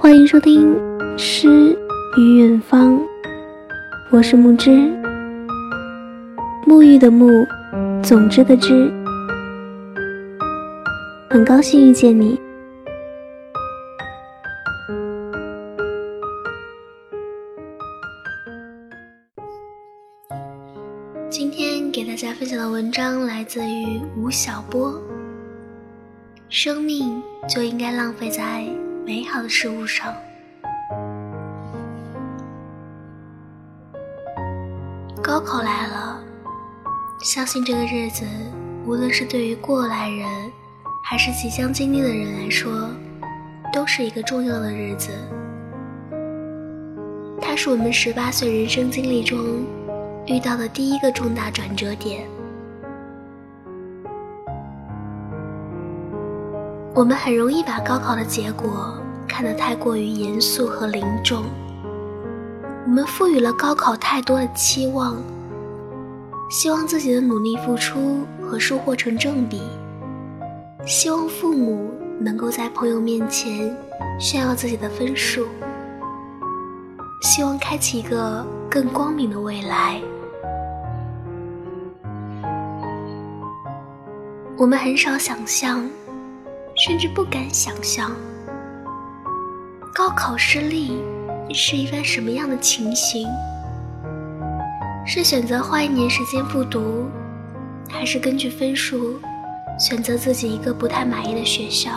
欢迎收听《诗与远方》，我是木之，沐浴的沐，总之的之，很高兴遇见你。今天给大家分享的文章来自于吴晓波。生命就应该浪费在美好的事物上。高考来了，相信这个日子，无论是对于过来人，还是即将经历的人来说，都是一个重要的日子。它是我们十八岁人生经历中遇到的第一个重大转折点。我们很容易把高考的结果看得太过于严肃和凝重，我们赋予了高考太多的期望，希望自己的努力付出和收获成正比，希望父母能够在朋友面前炫耀自己的分数，希望开启一个更光明的未来。我们很少想象。甚至不敢想象，高考失利是一番什么样的情形？是选择花一年时间复读，还是根据分数选择自己一个不太满意的学校？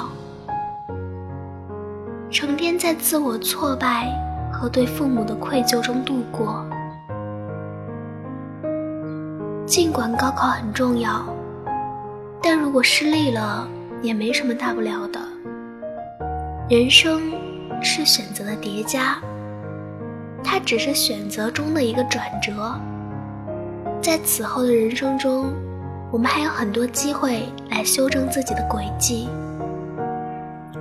成天在自我挫败和对父母的愧疚中度过。尽管高考很重要，但如果失利了，也没什么大不了的。人生是选择的叠加，它只是选择中的一个转折。在此后的人生中，我们还有很多机会来修正自己的轨迹。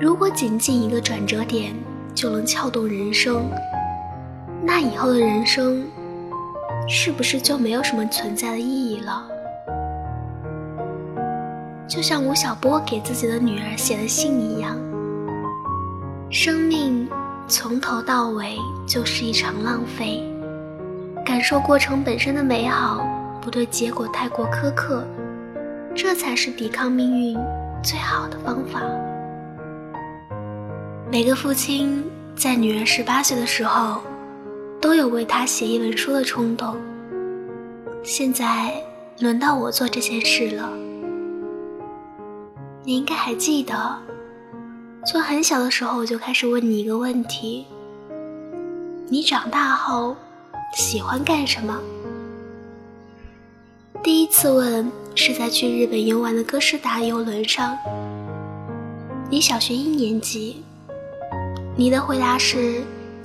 如果仅仅一个转折点就能撬动人生，那以后的人生是不是就没有什么存在的意义了？就像吴晓波给自己的女儿写的信一样，生命从头到尾就是一场浪费。感受过程本身的美好，不对结果太过苛刻，这才是抵抗命运最好的方法。每个父亲在女儿十八岁的时候，都有为她写一本书的冲动。现在轮到我做这件事了。你应该还记得，从很小的时候我就开始问你一个问题：你长大后喜欢干什么？第一次问是在去日本游玩的哥斯达游轮上。你小学一年级，你的回答是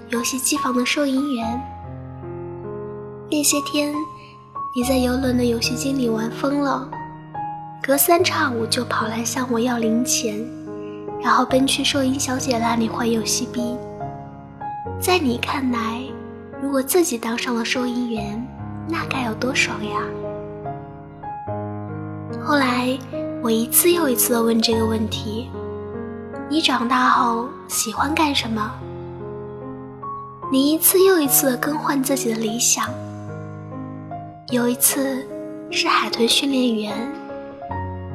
游戏机房的收银员。那些天，你在游轮的游戏机里玩疯了。隔三差五就跑来向我要零钱，然后奔去收银小姐那里换游戏币。在你看来，如果自己当上了收银员，那该有多爽呀！后来，我一次又一次地问这个问题：你长大后喜欢干什么？你一次又一次地更换自己的理想。有一次，是海豚训练员。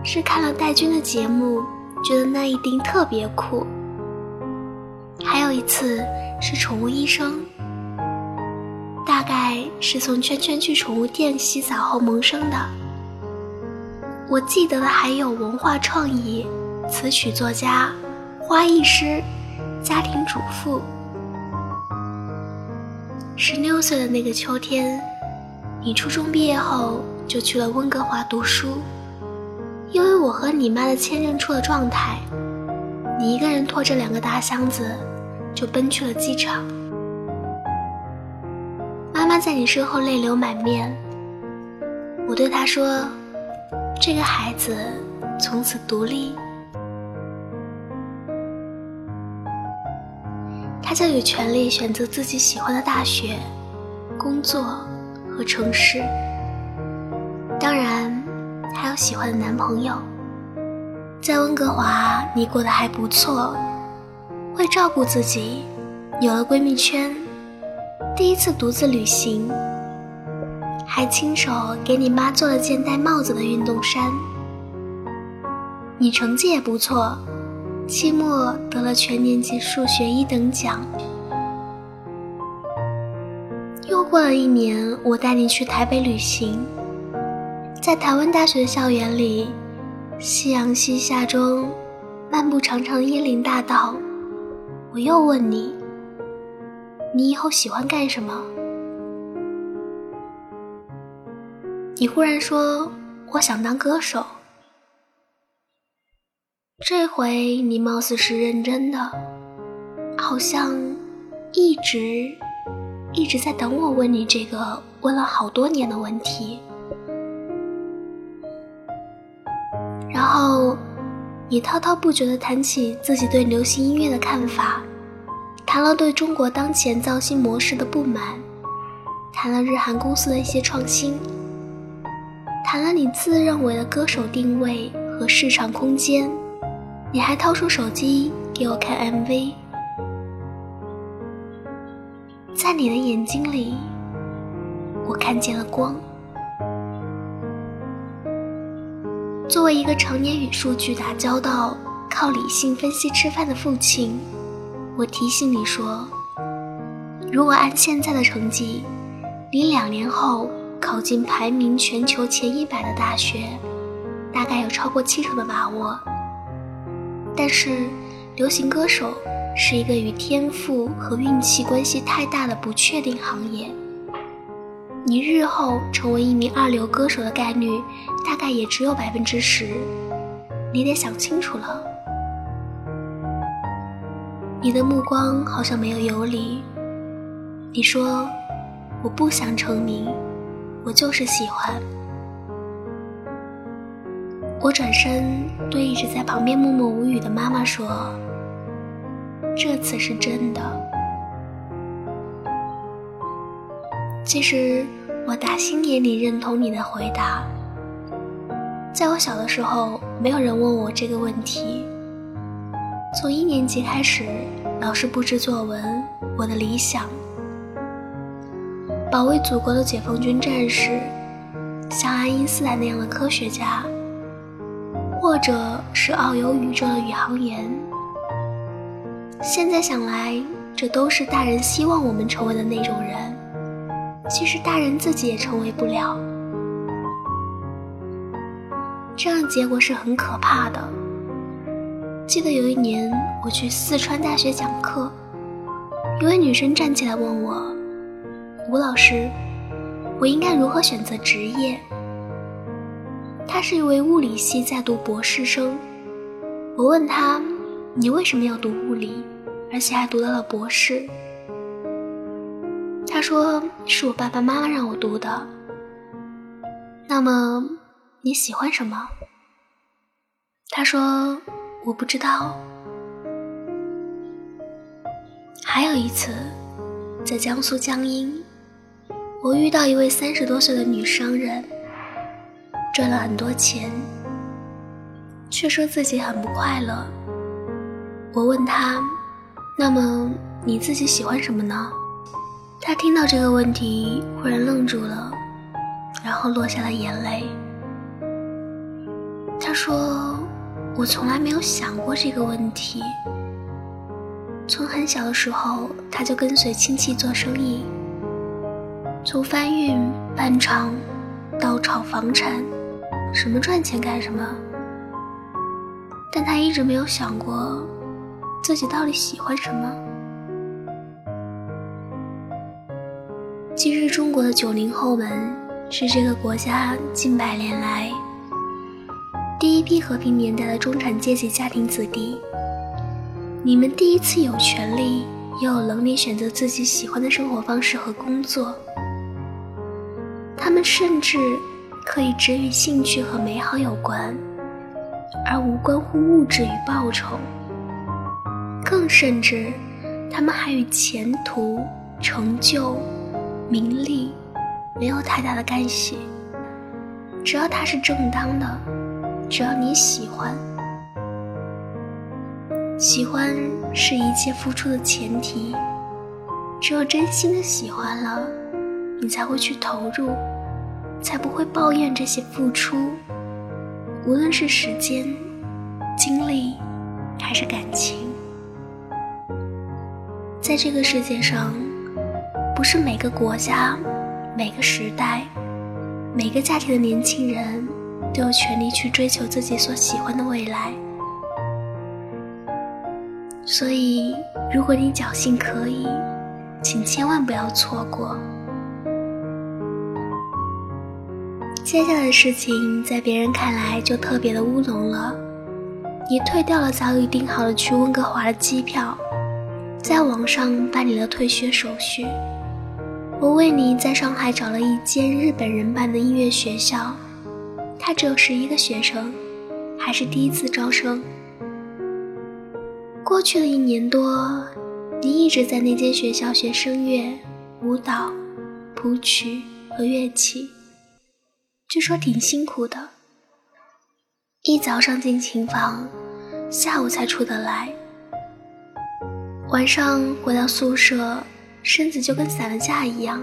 是看了戴军的节目，觉得那一定特别酷。还有一次是宠物医生，大概是从圈圈去宠物店洗澡后萌生的。我记得的还有文化创意、词曲作家、花艺师、家庭主妇。十六岁的那个秋天，你初中毕业后就去了温哥华读书。因为我和你妈的签证出了状态，你一个人拖着两个大箱子，就奔去了机场。妈妈在你身后泪流满面。我对她说：“这个孩子从此独立，他将有权利选择自己喜欢的大学、工作和城市。当然。”还有喜欢的男朋友，在温哥华你过得还不错，会照顾自己，有了闺蜜圈，第一次独自旅行，还亲手给你妈做了件戴帽子的运动衫。你成绩也不错，期末得了全年级数学一等奖。又过了一年，我带你去台北旅行，在台湾大学的校园里，夕阳西下中，漫步长长的椰林大道。我又问你，你以后喜欢干什么？你忽然说，我想当歌手。这回你貌似是认真的，好像一直一直在等我问你这个问了好多年的问题。后你滔滔不绝地谈起自己对流行音乐的看法，谈了对中国当前造星模式的不满，谈了日韩公司的一些创新，谈了你自认为的歌手定位和市场空间。你还掏出手机给我看 MV，在你的眼睛里，我看见了光。作为一个常年与数据打交道、靠理性分析吃饭的父亲，我提醒你说：如果按现在的成绩，你两年后考进排名全球前一百的大学，大概有超过七成的把握。但是，流行歌手是一个与天赋和运气关系太大的不确定行业。你日后成为一名二流歌手的概率，大概也只有百分之十。你得想清楚了。你的目光好像没有游离。你说：“我不想成名，我就是喜欢。”我转身对一直在旁边默默无语的妈妈说：“这次是真的。”其实我打心眼里认同你的回答。在我小的时候，没有人问我这个问题。从一年级开始，老师布置作文，我的理想：保卫祖国的解放军战士，像爱因斯坦那样的科学家。或者是遨游宇宙的宇航员。现在想来，这都是大人希望我们成为的那种人。其实大人自己也成为不了。这样结果是很可怕的。记得有一年我去四川大学讲课，一位女生站起来问我：“吴老师，我应该如何选择职业？”她是一位物理系在读博士生。我问她：“你为什么要读物理，而且还读到了博士？”他说：“是我爸爸妈妈让我读的。”那么你喜欢什么？他说：“我不知道。”还有一次，在江苏江阴，我遇到一位三十多岁的女商人。赚了很多钱，却说自己很不快乐。我问他：“那么你自己喜欢什么呢？”他听到这个问题，忽然愣住了，然后落下了眼泪。他说：“我从来没有想过这个问题。从很小的时候，他就跟随亲戚做生意，从搬运、办厂到炒房产。”什么赚钱干什么？但他一直没有想过自己到底喜欢什么。今日中国的九零后们是这个国家近百年来第一批和平年代的中产阶级家庭子弟。你们第一次有权利也有能力选择自己喜欢的生活方式和工作。他们甚至。可以只与兴趣和美好有关，而无关乎物质与报酬。更甚至，他们还与前途、成就、名利没有太大的干系。只要它是正当的，只要你喜欢。喜欢是一切付出的前提，只有真心的喜欢了，你才会去投入，才不会抱怨这些付出，无论是时间、精力还是感情。在这个世界上，不是每个国家、每个时代、每个家庭的年轻人都有权利去追求自己所喜欢的未来。所以，如果你侥幸可以，请千万不要错过。接下来的事情，在别人看来就特别的乌龙了。你退掉了早已订好了去温哥华的机票，在网上办理了退学手续。我为你在上海找了一间日本人办的音乐学校，他只有十一个学生，还是第一次招生。过去的一年多，你一直在那间学校学声乐、舞蹈、谱曲和乐器，据说挺辛苦的。一早上进琴房，下午才出得来，晚上回到宿舍，身子就跟散了架一样。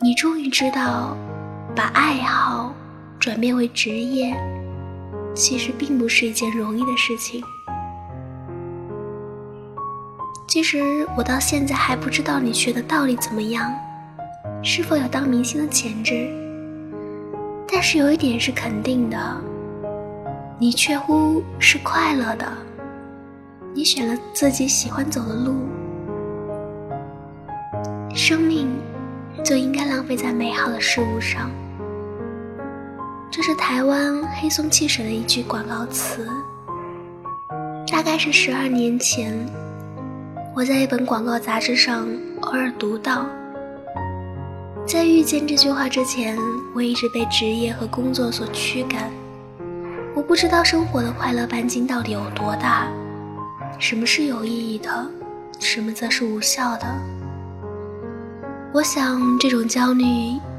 你终于知道，把爱好转变为职业，其实并不是一件容易的事情。其实我到现在还不知道你学的到底怎么样，是否有当明星的潜质。但是有一点是肯定的，你确乎是快乐的。你选了自己喜欢走的路，生命就应该浪费在美好的事物上。这是台湾黑松汽水的一句广告词，大概是十二年前。我在一本广告杂志上偶尔读到，在遇见这句话之前，我一直被职业和工作所驱赶。我不知道生活的快乐半径到底有多大，什么是有意义的，什么则是无效的。我想，这种焦虑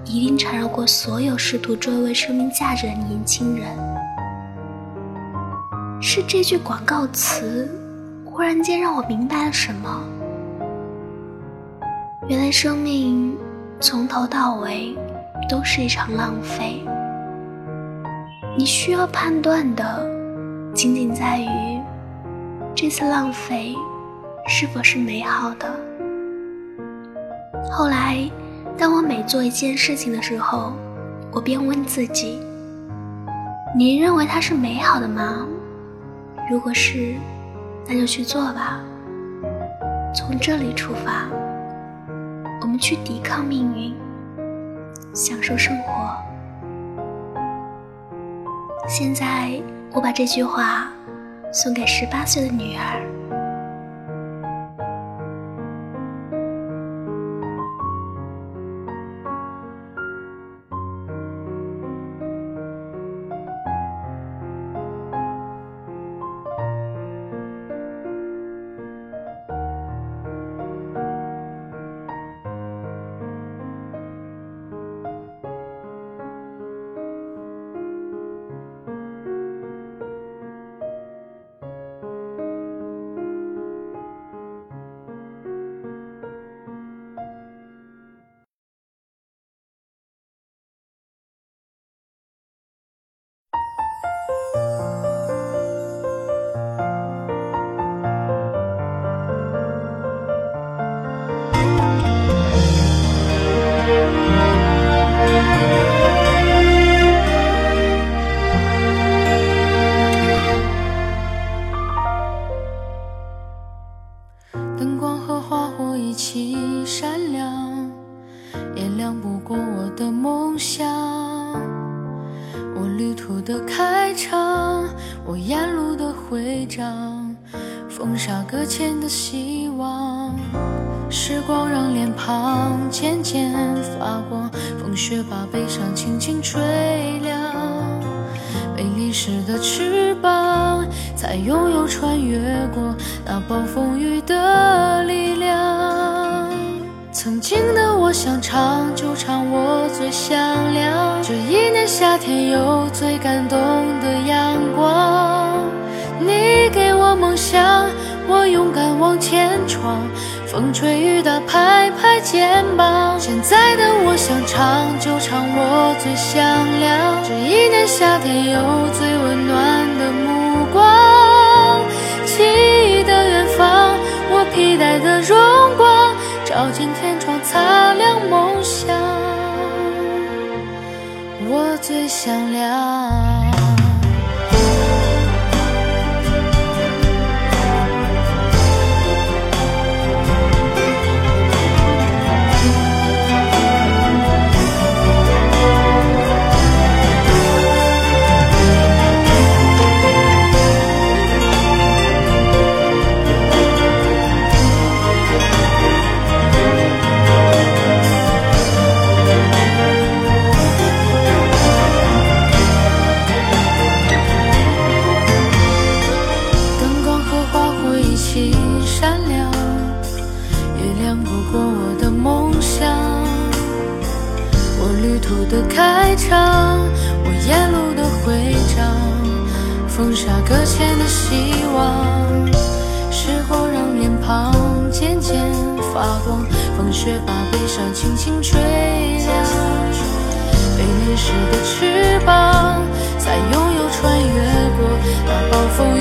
一定缠绕过所有试图追问生命价值的年轻人。是这句广告词。忽然间让我明白了什么。原来生命从头到尾都是一场浪费。你需要判断的，仅仅在于这次浪费是否是美好的。后来，当我每做一件事情的时候，我便问自己：你认为它是美好的吗？如果是。那就去做吧。从这里出发，我们去抵抗命运，享受生活。现在，我把这句话送给十八岁的女儿。的翅膀才拥有穿越过那暴风雨的力量。曾经的我想唱就唱我最响亮这一年夏天有最感动的阳光。你给我梦想我勇敢往前闯风吹雨打拍拍肩膀。现在的我想唱就唱我最响亮。这一年夏天有最温暖的目光。记忆的远方我披戴的荣光照进天窗擦亮梦想。我最响亮。是的，翅膀才拥有穿越过那暴风雨。